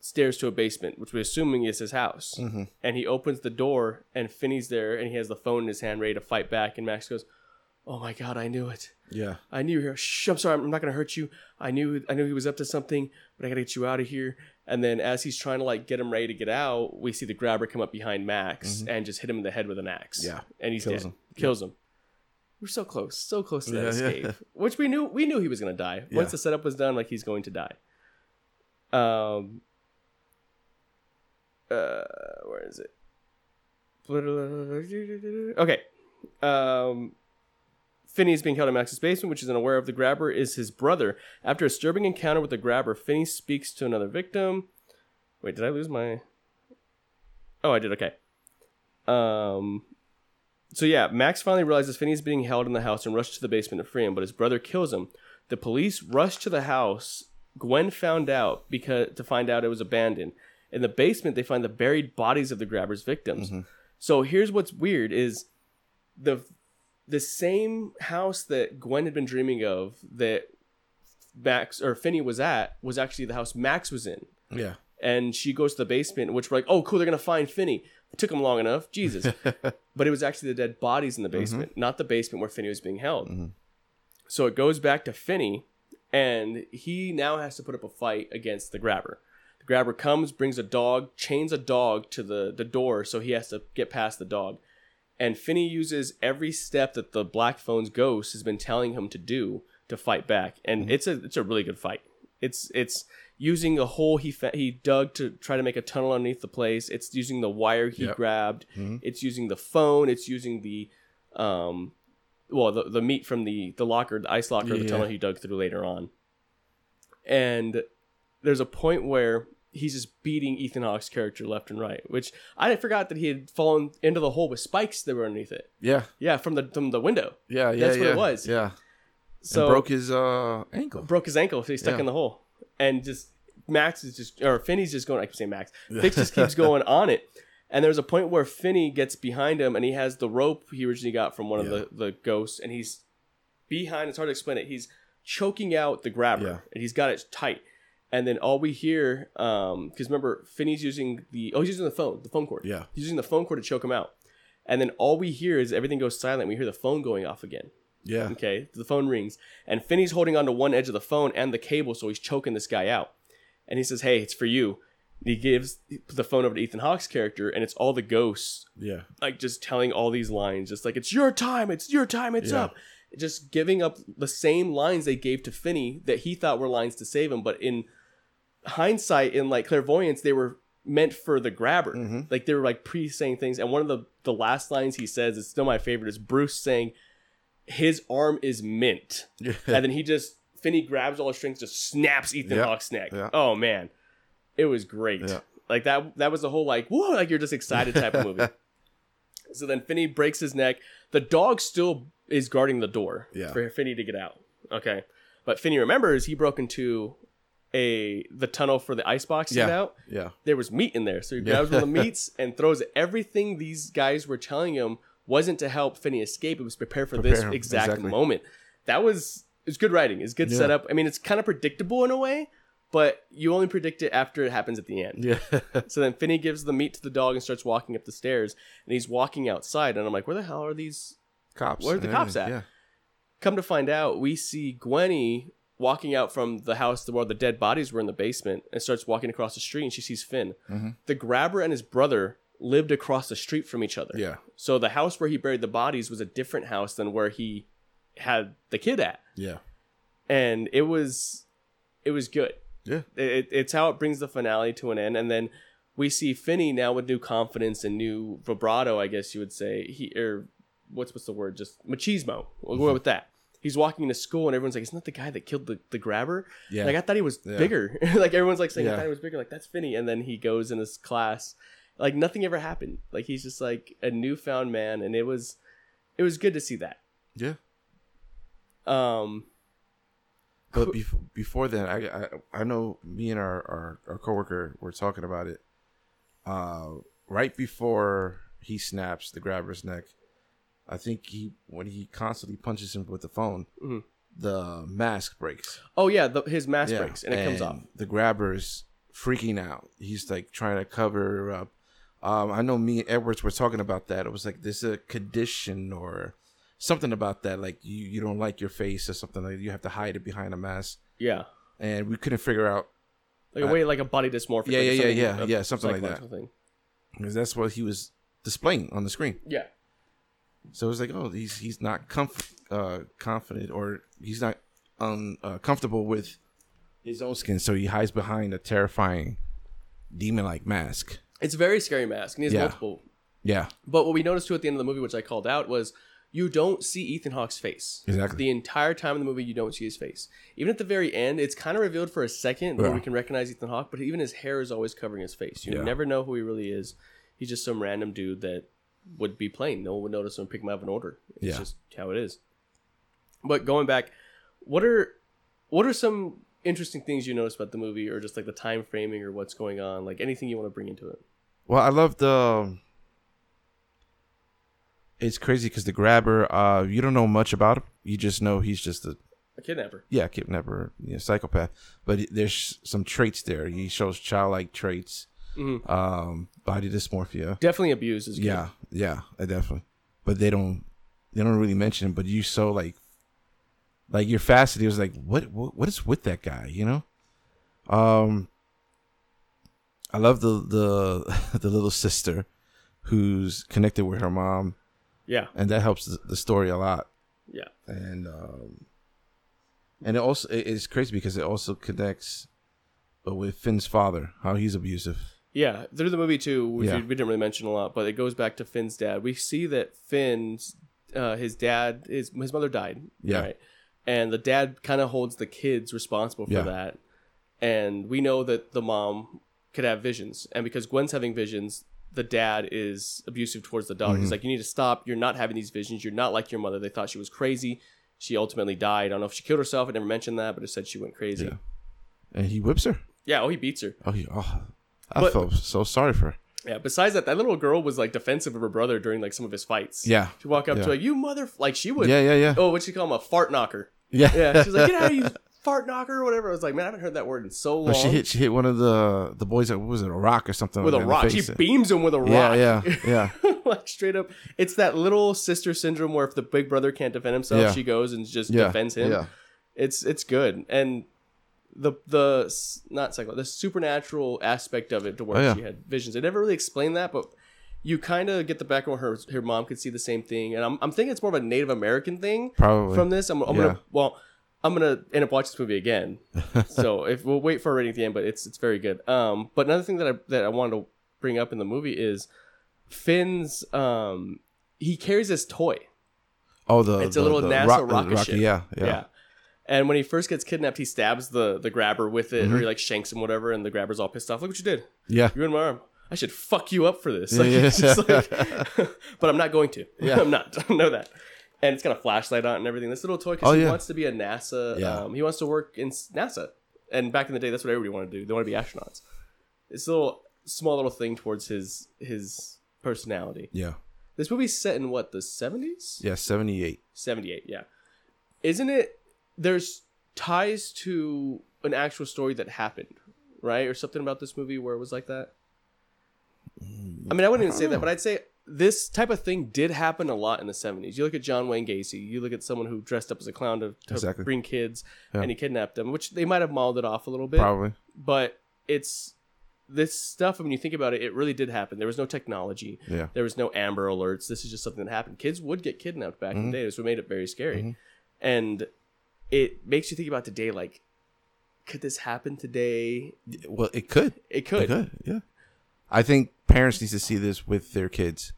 stairs to a basement, which we're assuming is his house. Mhm. And he opens the door, and Finney's there, and he has the phone in his hand, ready to fight back. And Max goes, "Oh my god, I knew it! Yeah. I knew you were here. Shh, I'm sorry, I'm not gonna hurt you. I knew, I knew he was up to something, but I gotta get you out of here." And then, as he's trying to like get him ready to get out, we see the grabber come up behind Max and just hit him in the head with an axe. Mm-hmm. Yeah. and he's Kills dead. him. Kills him. We're so close, so close to that Yeah, escape, yeah. which we knew we knew he was gonna die. Once the setup was done, like he's going to die. Um. Uh, where is it? Okay. Um. Finney is being held in Max's basement, which is unaware of the grabber is his brother. After a disturbing encounter with the grabber, Finney speaks to another victim. Wait, did I lose my? Oh, I did. Okay. Um. So yeah, Max finally realizes Finney is being held in the house and rushes to the basement to free him, but his brother kills him. The police rush to the house. Gwen found out because to find out it was abandoned. In the basement, they find the buried bodies of the grabber's victims. Mm-hmm. So here's what's weird: is the the same house that Gwen had been dreaming of that Max or Finney was at was actually the house Max was in. Yeah. And she goes to the basement, which we're like, oh, cool, they're gonna find Finney. It took him long enough, Jesus. but it was actually the dead bodies in the mm-hmm. basement, not the basement where Finney was being held. Mm-hmm. So it goes back to Finney, and he now has to put up a fight against the grabber. The grabber comes, brings a dog, chains a dog to the, the door, so he has to get past the dog. And Finney uses every step that the Black Phone's ghost has been telling him to do to fight back, and mm-hmm. it's a it's a really good fight. It's it's using a hole he fa- he dug to try to make a tunnel underneath the place. It's using the wire he Yep. grabbed. It's using the phone. It's using the um, well the, the meat from the the locker, the ice locker, the tunnel he dug through later on. And there's a point where he's just beating Ethan Hawke's character left and right, which I forgot that he had fallen into the hole with spikes that were underneath it. Yeah. Yeah, from the from the window. Yeah. Yeah. That's what yeah. it was. Yeah. So and broke his uh ankle. broke his ankle, so he's stuck Yeah. in the hole. And just Max is just or Finney's just going. I keep saying Max. Fix just keeps going on it. And there's a point where Finney gets behind him, and he has the rope he originally got from one of Yeah. the the ghosts, and he's behind. It's hard to explain it. He's choking out the grabber, Yeah. and he's got it tight. And then all we hear, um, because remember, Finney's using the oh, he's using the phone, the phone cord. Yeah. he's using the phone cord to choke him out. And then all we hear is everything goes silent. We hear the phone going off again. Yeah. Okay, the phone rings, and Finney's holding onto one edge of the phone and the cable, so he's choking this guy out. And he says, "Hey, it's for you." And he gives the phone over to Ethan Hawke's character, and it's all the ghosts, Yeah. like just telling all these lines, just like it's your time, it's your time, it's Yeah. up, just giving up the same lines they gave to Finney that he thought were lines to save him, but in hindsight, in like clairvoyance, they were meant for the grabber. Mm-hmm. Like they were like pre saying things, and one of the the last lines he says is still my favorite is Bruce saying, "His arm is mint," and then he just Finney grabs all his strings, just snaps Ethan Yeah. Hawke's neck. Yeah. Oh man, it was great. Yeah. Like that that was the whole like whoa, like you're just excited type of movie. So then Finney breaks his neck. The dog still is guarding the door Yeah. for Finney to get out. Okay, but Finney remembers he broke into a the tunnel for the icebox to get Yeah. out Yeah. there was meat in there. So he Yeah. grabs one of the meats and throws it. Everything these guys were telling him wasn't to help Finney escape. It was prepare for this Prepare him. exact Exactly. moment. That was it's good writing. It's good Yeah. setup. I mean, it's kind of predictable in a way, but you only predict it after it happens at the end. Yeah. So then Finney gives the meat to the dog and starts walking up the stairs. And he's walking outside, and I'm like, where the hell are these? cops. Where are the and cops at? Come to find out, we see Gwenny walking out from the house where the dead bodies were in the basement and starts walking across the street and she sees Finn. Mm-hmm. The grabber and his brother lived across the street from each other. Yeah. Yeah. So the house where he buried the bodies was a different house than where he had the kid at. Yeah. And it was it was good. Yeah. It, it's how it brings the finale to an end and then we see Finney now with new confidence and new vibrato, I guess you would say. He or what's what's the word? Just machismo. We'll go hmm. with that. He's walking to school and everyone's like, "Isn't that the guy that killed the, the grabber?" Yeah. Like I thought he was Yeah. bigger. like everyone's like saying, "I thought he was bigger." Like that's Finney. And then he goes in his class, like nothing ever happened. Like he's just like a newfound man, and it was, it was good to see that. Yeah. Um, But before before then, I, I I know me and our, our our coworker were talking about it. Uh, right before he snaps the grabber's neck, I think he when he constantly punches him with the phone, Mhm. the mask breaks. Oh yeah, the, his mask Yeah, breaks and it comes off. The grabber's freaking out. He's like trying to cover up. Um, I know me and Edwards were talking about that. It was like there's a condition or something about that. Like you, you don't like your face or something like you have to hide it behind a mask. Yeah, And we couldn't figure out like a way like a body dysmorphic. Yeah, yeah, yeah, yeah, yeah, something like that. Thing. because that's what he was displaying on the screen. Yeah, So it was like, oh, he's he's not comf- uh, confident or he's not um, uh, comfortable with his own skin, so he hides behind a terrifying demon-like mask. It's a very scary mask, and he has Yeah. multiple. Yeah, But what we noticed too at the end of the movie, which I called out, was you don't see Ethan Hawke's face. Exactly. The entire time in the movie, you don't see his face. Even at the very end, it's kind of revealed for a second where Yeah. we can recognize Ethan Hawke, but even his hair is always covering his face. You Yeah. never know who he really is. He's just some random dude that would be plain. No one would notice him pick him out of an order. It's Yeah. just how it is. But going back, what are what are some interesting things you noticed about the movie, or just like the time framing, or what's going on? Like anything you want to bring into it? Well, I love the. It's crazy because the grabber, uh, you don't know much about him. You just know he's just a A kidnapper. yeah kidnapper, you know, psychopath. But there's some traits there. He shows childlike traits, Mhm. um, body dysmorphia. Definitely abuse is good. Yeah, yeah, definitely. But they don't, they don't really mention it. But you so like, like you're fascinated. It was like, what, what, what is with that guy? You know, um, I love the the the little sister who's connected with her mom, Yeah. and that helps the, story a lot. Yeah. And um, and it also it's crazy because it also connects uh, with Finn's father, how he's abusive. Yeah, through the movie too, which Yeah. we, we didn't really mention a lot, but it goes back to Finn's dad. We see that Finn's, uh, his dad, his his mother died. Yeah. right? and the dad kind of holds the kids responsible for Yeah. that. And we know that the mom could have visions, and because Gwen's having visions, the dad is abusive towards the daughter. Mm-hmm. He's like, "You need to stop. You're not having these visions. You're not like your mother. They thought she was crazy. She ultimately died. I don't know if she killed herself. I never mentioned that, but it said she went crazy. Yeah. And he whips her. Yeah. Oh, he beats her. Oh, he, oh I But- felt so sorry for her. Yeah. Besides that, that little girl was like defensive of her brother during like some of his fights. Yeah. She walk up Yeah. to like you mother like she would Yeah, yeah, yeah. oh what she call him a fart knocker. Yeah. Yeah, she's like get out of you fart knocker or whatever. I was like man I haven't heard that word in so long. But she hit she hit one of the the boys. What was it? A rock or something? with a rock. She beams him with a rock. Yeah, yeah, yeah. like straight up. It's that little sister syndrome where if the big brother can't defend himself, Yeah. she goes and just Yeah, defends him. yeah. It's it's good and. The the not psycho the supernatural aspect of it to where Oh, yeah. she had visions. They never really explained that, but you kind of get the background where her her mom could see the same thing, and I'm I'm thinking it's more of a Native American thing Probably. from this. I'm, I'm Yeah. gonna well, I'm gonna end up watching this movie again. so if we'll wait for a rating at the end, but it's it's very good. Um, but another thing that I that I wanted to bring up in the movie is Finn's um he carries this toy. oh, the It's a little the NASA rock- rocket rocky, ship. Yeah, yeah, Yeah. And when he first gets kidnapped, he stabs the the grabber with it, or he like shanks him, whatever, and the grabber's all pissed off. Look what you did! yeah. You in my arm. I should fuck you up for this. Yeah, Like, yeah. like- but I'm not going to. Yeah. I'm not. I know that. And it's got a flashlight on it and everything. This little toy, because Oh, he yeah. wants to be a NASA. Yeah. Um, he wants to work in NASA. And back in the day, that's what everybody wanted to do. They want to be astronauts. It's a little small little thing towards his his personality. Yeah, This movie's set in what the 70s? yeah. Seventy eight. 78 yeah isn't it there's ties to an actual story that happened right or something about this movie where it was like that i mean i wouldn't even say that but i'd say this type of thing did happen a lot in the 70s you look at john wayne gacy you look at someone who dressed up as a clown to, to Exactly. bring kids Yeah. and he kidnapped them which they might have mauled it off a little bit Probably. but it's this stuff when you think about it it really did happen there was no technology Yeah. there was no amber alerts this is just something that happened kids would get kidnapped back in the day so it made it very scary Mhm. and it makes you think about today like could this happen today Well, it could. it could, It could. Yeah. I think parents need to see this with their kids.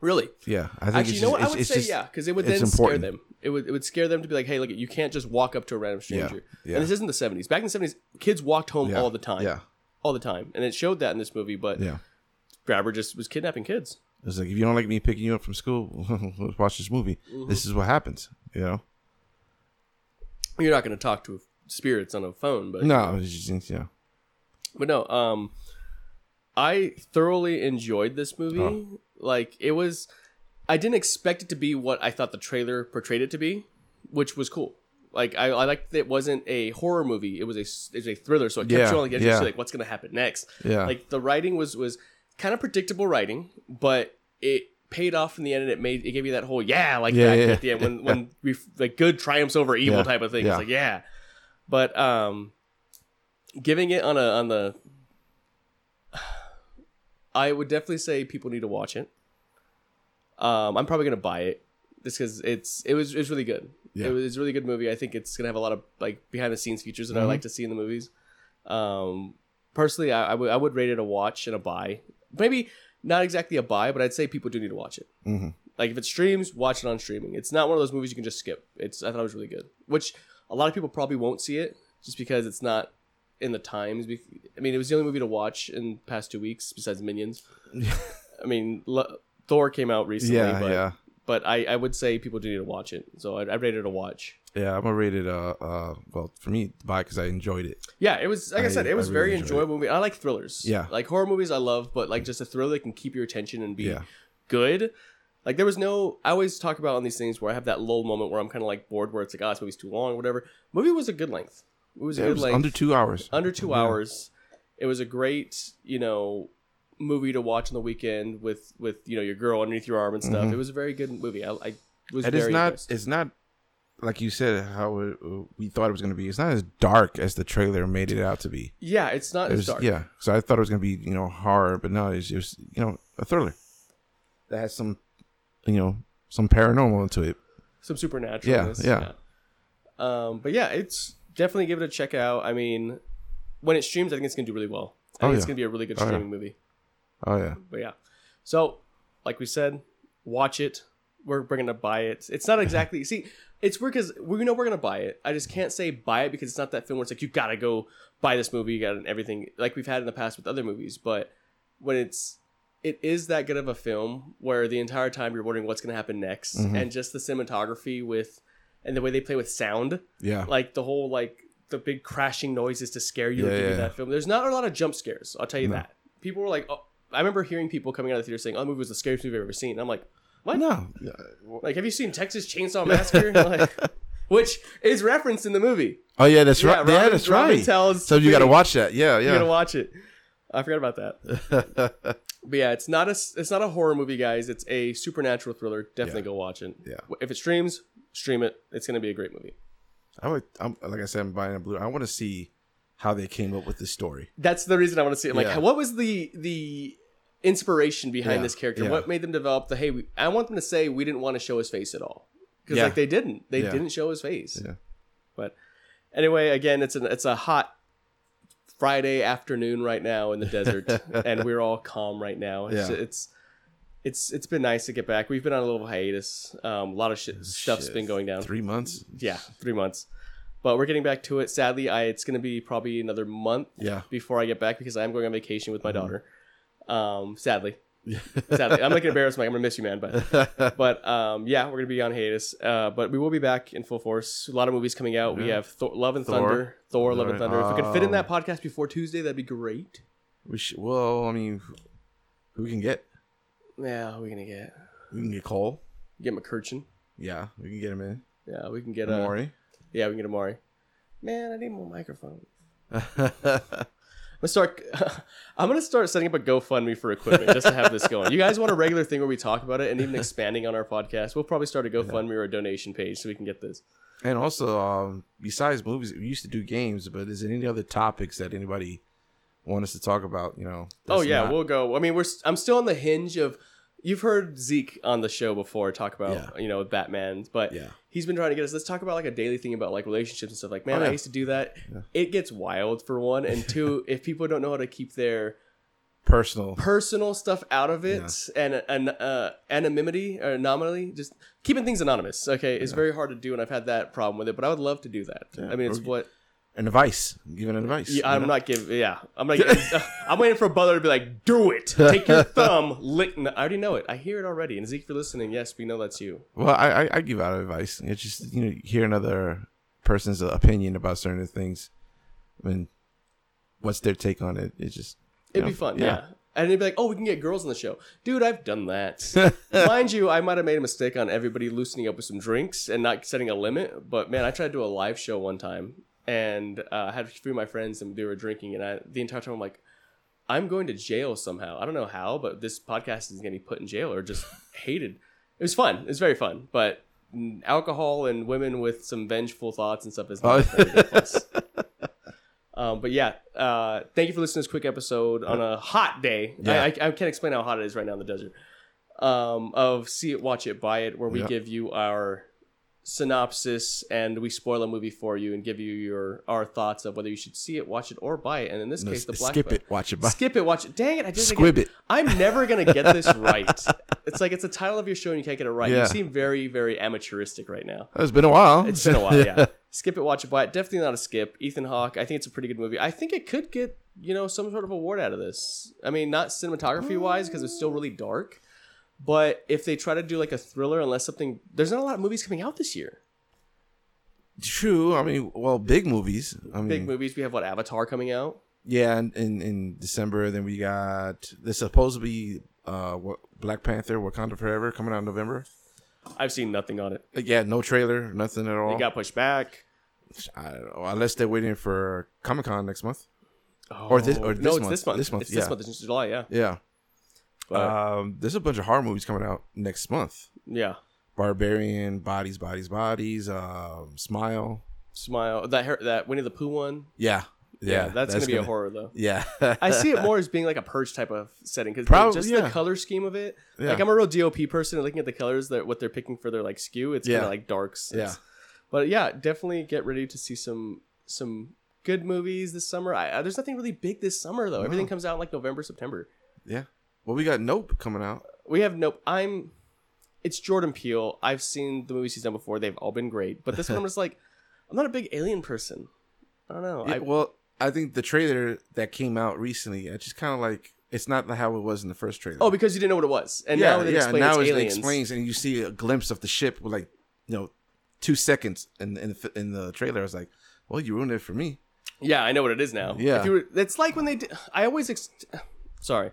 Really Yeah, I think actually you know what i would say just- yeah because it would then scare them it would, it would scare them to be like hey look you can't just walk up to a random stranger yeah. and this isn't the 70s back in the 70s kids walked home Yeah, all the time Yeah, all the time and it showed that in this movie but yeah. grabber just was kidnapping kids It's like if you don't like me picking you up from school, let's watch this movie. Mm-hmm. This is what happens. You know? you're not going to talk to spirits on a phone but No, it's just, yeah. But no, um, I thoroughly enjoyed this movie. Oh. Like it was, I didn't expect it to be what I thought the trailer portrayed it to be, which was cool. Like I, I liked that it wasn't a horror movie; it was a it was a thriller. So it kept Yeah, you on the edge yeah. like what's gonna happen next. Yeah. Like the writing was was kind of predictable writing, but it paid off in the end, and it made it gave you that whole yeah like Yeah, that yeah. at the end when when we like good triumphs over evil type of thing. It's like yeah, but um, giving it on a on the, I would definitely say people need to watch it. Um, I'm probably gonna buy it just because it's it was it's really good. Yeah. It was it's a really good movie. I think it's gonna have a lot of like behind the scenes features that I Mhm. like to see in the movies. Um, personally, I, I would I would rate it a watch and a buy. Maybe not exactly a buy, but I'd say people do need to watch it. Mhm. Like if it streams, watch it on streaming. It's not one of those movies you can just skip. It's I thought it was really good. Which a lot of people probably won't see it just because it's not in the times. I mean, it was the only movie to watch in the past two weeks besides Minions. I mean, L- Thor came out recently, yeah, but yeah, but I, I would say people do need to watch it. So I, I rated it a watch. yeah. I'm gonna rate it. Uh, uh, well, for me, buy because I enjoyed it. Yeah, it was like I, I- said, it was really very enjoyable movie. I like thrillers. Yeah. like horror movies I love, but like just a thriller that can keep your attention and be Yeah. good. Like there was no. I always talk about on these things where I have that lull moment where I'm kind of like bored, where it's like, oh, this movie's too long, whatever. Movie was a good length. It was a Yeah, it good was length, under two hours. under two Yeah. hours. It was a great, you know, movie to watch on the weekend with with you know your girl underneath your arm and stuff. Mhm. It was a very good movie. I, I was very it's not. impressed. It's not like you said how it, we thought it was gonna be. It's not as dark as the trailer made it out to be. Yeah, it's not It as was, dark. yeah. So I thought it was gonna be you know horror, but no, it's just you know a thriller that has some you know some paranormal into it. some supernatural. Yeah, yeah. Um, but yeah, it's definitely give it a check out. I mean, when it streams, I think it's gonna do really well. I Oh, think it's gonna be a really good Oh, yeah. streaming movie. Oh yeah, But yeah, so like we said, watch it. We're, we're gonna buy it. It's not exactly see. It's weird because we know we're gonna buy it. I just can't say buy it because it's not that film where it's like you gotta go buy this movie. You got everything like we've had in the past with other movies. But when it's it is that good of a film where the entire time you're wondering what's gonna happen next, Mhm. and just the cinematography with and the way they play with sound, yeah. like the whole like the big crashing noises to scare you Yeah, at the end yeah. that film. There's not a lot of jump scares. I'll tell you No. that. People were like, oh, I remember hearing people coming out of the theater saying, "Oh, the movie was the scariest movie I've ever seen." And I'm like, what? No. Like, have you seen Texas Chainsaw Massacre? like, which is referenced in the movie. Oh yeah, that's right. Yeah, that's Robin right. tells So you got to watch that. Yeah, yeah. You gotta watch it. I forgot about that. But yeah, it's not a it's not a horror movie, guys. It's a supernatural thriller. Definitely Yeah. go watch it. Yeah. If it streams, stream it. It's gonna be a great movie. I would. I'm, like I said, I'm buying a blue. I want to see how they came up with this story. that's the reason I want to see it. Like, Yeah. what was the the inspiration behind Yeah, this character? yeah. What made them develop the hey? We, I want them to say we didn't want to show his face at all because like they didn't. They didn't show his face. Yeah. But anyway, again, it's an it's a hot Friday afternoon right now in the desert, and we're all calm right now. It's, Yeah. it's it's it's been nice to get back. We've been on a little hiatus. Um, a lot of shit stuff's Shit. been going down. Three months. Yeah, three months. But we're getting back to it. Sadly, I it's going to be probably another month Yeah. before I get back because I am going on vacation with my Mm-hmm. daughter. Um, sadly, sadly, I'm not gonna embarrass Mike. I'm gonna miss you, man. But but um, yeah, we're gonna be on hiatus. Uh, but we will be back in full force. A lot of movies coming out. We have Thor, Love and Thor. Thunder, Thor, Love and. Thunder. If we could fit in that podcast before Tuesday, that'd be great. we should. Well, I mean, who can get? Yeah, we're gonna get We can get Cole. get McCurchin. Yeah, we can get him in. Yeah, we can get a Maury. yeah, we can get Amari. Man, I need more microphones. I'm gonna start. I'm gonna start setting up a GoFundMe for equipment just to have this going. You guys want a regular thing where we talk about it and even expanding on our podcast? We'll probably start a GoFundMe or a donation page so we can get this. and also, um, besides movies, we used to do games. But is there any other topics that anybody want us to talk about? You know. Oh yeah, not- we'll go. I mean, we're. I'm still on the hinge of. You've heard Zeke on the show before talk about Yeah. you know Batman, but Yeah. he's been trying to get us. Let's talk about like a daily thing about like relationships and stuff. Like, man, Oh, yeah. I used to do that. It gets wild for one, and two, if people don't know how to keep their personal. personal stuff out of it and and uh, anonymity or anomaly, just keeping things anonymous. Okay, is very hard to do, and I've had that problem with it. But I would love to do that. I mean, it's Or- what and advice. Giving advice. yeah, I'm know? not giving. Yeah, I'm like, I'm waiting for Butler to be like, "Do it. Take your thumb, lick." no, I already know it. I hear it already. And Zeke, if you're listening, yes, we know that's you. Well, I, I I give out advice. It's just you know hear another person's opinion about certain things. I mean, what's their take on it? It's just It'd know, be fun. Yeah. And they'd be like, "Oh, we can get girls on the show, dude. I've done that. Mind you, I might have made a mistake on everybody loosening up with some drinks and not setting a limit. But man, I tried to do a live show one time, and uh, I had a few of my friends, and they were drinking, and I the entire time I'm like, I'm going to jail somehow. I don't know how, but this podcast is going to be put in jail or just hated. It was fun. It was very fun, but alcohol and women with some vengeful thoughts and stuff is not Oh. Um, but yeah, uh, thank you for listening to this quick episode on a hot day. Yeah. I, I, I can't explain how hot it is right now in the desert. Um, of see it, watch it, buy it, where we give you our synopsis and we spoil a movie for you and give you your our thoughts of whether you should see it, watch it, or buy it. And in this No, case, the black skip it. Watch it. Bye. Skip it, watch it. Dang it! I just Squib it. I'm never gonna get this right. it's like it's the title of your show and you can't get it right. You seem very, very amateuristic right now. It's been a while. It's been a while, yeah. skip it, watch it, buy it. Definitely not a skip. Ethan Hawke, I think it's a pretty good movie. I think it could get you know some sort of award out of this. I mean, not cinematography wise because it's still really dark, but if they try to do like a thriller, unless something, there's not a lot of movies coming out this year. True. I mean, well, big movies. I mean, Big movies. We have what Avatar coming out. Yeah, in, in in December. Then we got there's supposed to be uh what Black Panther Wakanda Forever coming out in November. I've seen nothing on it. Uh, Yeah, no trailer, nothing at all. It got pushed back. I don't know, unless they're waiting for Comic Con next month. Or this- or Oh, no, this it's month. this month. This month, It's this yeah. month. It's July. Yeah. Yeah. But, um, there's a bunch of horror movies coming out next month. yeah. Barbarian, Bodies, Bodies, Bodies, um, Smile. Smile. That her- that Winnie the Pooh one. Yeah, Yeah, that's, gonna be a horror though. Yeah, I see it more as being like a purge type of setting because just yeah. the color scheme of it. Yeah. Like I'm a real DOP person, and looking at the colors that what they're picking for their like skew, it's kind of like darks. Yeah. But yeah, definitely get ready to see some some good movies this summer. I, I, there's nothing really big this summer though. Everything comes out in like November, September. yeah. Well, we got Nope coming out. We have nope. I'm. It's Jordan Peele. I've seen the movies he's done before. They've all been great. But this one was like, I'm not a big Alien person. I don't know. I, well, I think the trailer that came out recently, it's just kind of like it's not how it was in the first trailer. oh, because you didn't know what it was, and yeah, now yeah. now it's it aliens. explains, and you see a glimpse of the ship with like you know two seconds in in, the- in the trailer. I was like, well, you ruined it for me. Yeah, I know what it is now. Yeah. If you were, it's like when they. Did, I always. Ex- sorry,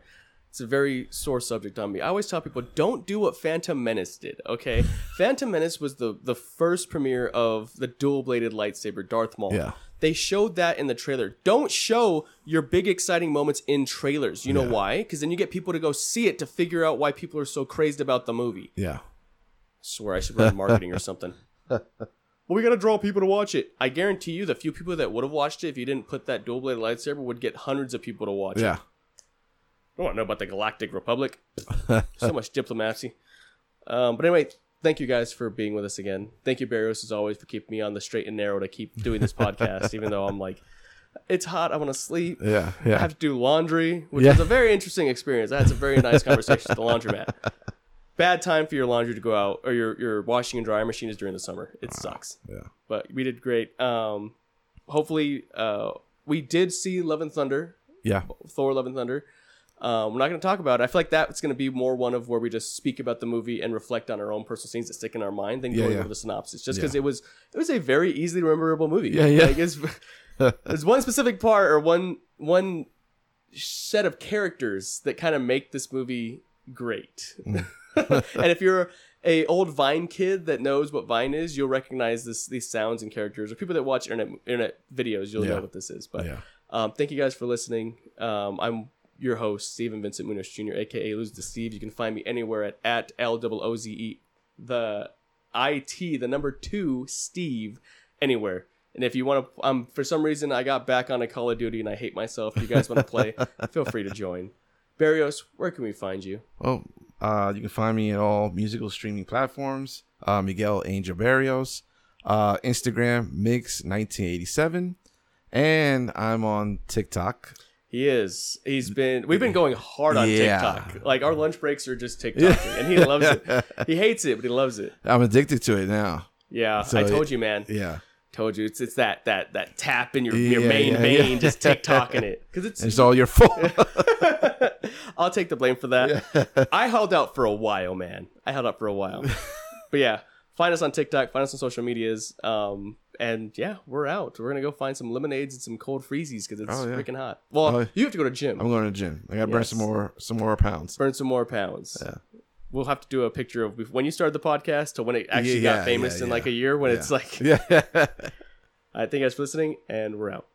it's a very sore subject on me. I always tell people don't do what Phantom Menace did. Okay, Phantom Menace was the the first premiere of the dual bladed lightsaber Darth Maul. Yeah. They showed that in the trailer. Don't show your big exciting moments in trailers. You know Yeah. why? Because then you get people to go see it to figure out why people are so crazed about the movie. Yeah, I swear I should run marketing or something. well, we gotta draw people to watch it. I guarantee you, the few people that would have watched it if you didn't put that dual bladed lightsaber would get hundreds of people to watch it. yeah. I don't want to know about the Galactic Republic. so much diplomacy. Um, but anyway, thank you guys for being with us again. Thank you, Barrios, as always, for keeping me on the straight and narrow to keep doing this podcast, even though I'm like, it's hot. I want to sleep. Yeah, I have to do laundry, which Yeah. was a very interesting experience. I had some very nice conversations at the laundromat. Bad time for your laundry to go out, or your, your washing and drying machine is during the summer. It sucks. Yeah. But we did great. Um, hopefully, uh, we did see Love and Thunder, Yeah. Thor: Love and Thunder. Um, we're not going to talk about it. I feel like that's going to be more one of where we just speak about the movie and reflect on our own personal scenes that stick in our mind than Yeah, going yeah. over the synopsis. Just because Yeah. it was it was a very easily rememberable movie. Yeah, yeah. Like, it's, there's one specific part or one one set of characters that kind of make this movie great. Mm. and if you're a old Vine kid that knows what Vine is, you'll recognize this these sounds and characters. Or people that watch internet internet videos, you'll Yeah. know what this is. But Yeah. um, thank you guys for listening. Um, I'm your host, Stephen Vincent Munoz Jr., aka Lose the Steve. You can find me anywhere at at L O O Z E the I T the number two Steve anywhere. And if you want to, um, for some reason I got back on a Call of Duty and I hate myself. If you guys want to play, feel free to join. Barrios, where can we find you? Well, uh, you can find me at all musical streaming platforms. Uh, Miguel Angel Barrios, uh, Instagram Migz 1987, and I'm on TikTok. He is. He's been. We've been going hard on Yeah. TikTok. Like our lunch breaks are just TikTok, and he loves it. He hates it, but he loves it. I'm addicted to it now. Yeah, So I told it- you, man. Yeah, Told you, it's it's that that that tap in your, your main yeah, vein, yeah. just TikToking it because it's. it's all your fault. I'll take the blame for that. I held out for a while, man. I held out for a while, but yeah. Find us on TikTok. Find us on social medias. Um, and yeah, we're out. We're gonna go find some lemonades and some cold freezies because it's Oh, yeah. freaking hot. Well, Oh, you have to go to gym, I'm going to gym. I gotta burn some more some more pounds. burn some more pounds. Yeah. We'll have to do a picture of when you started the podcast to when it actually Yeah, got famous in like a year when it's like. Yeah. I thank you guys for listening, and we're out.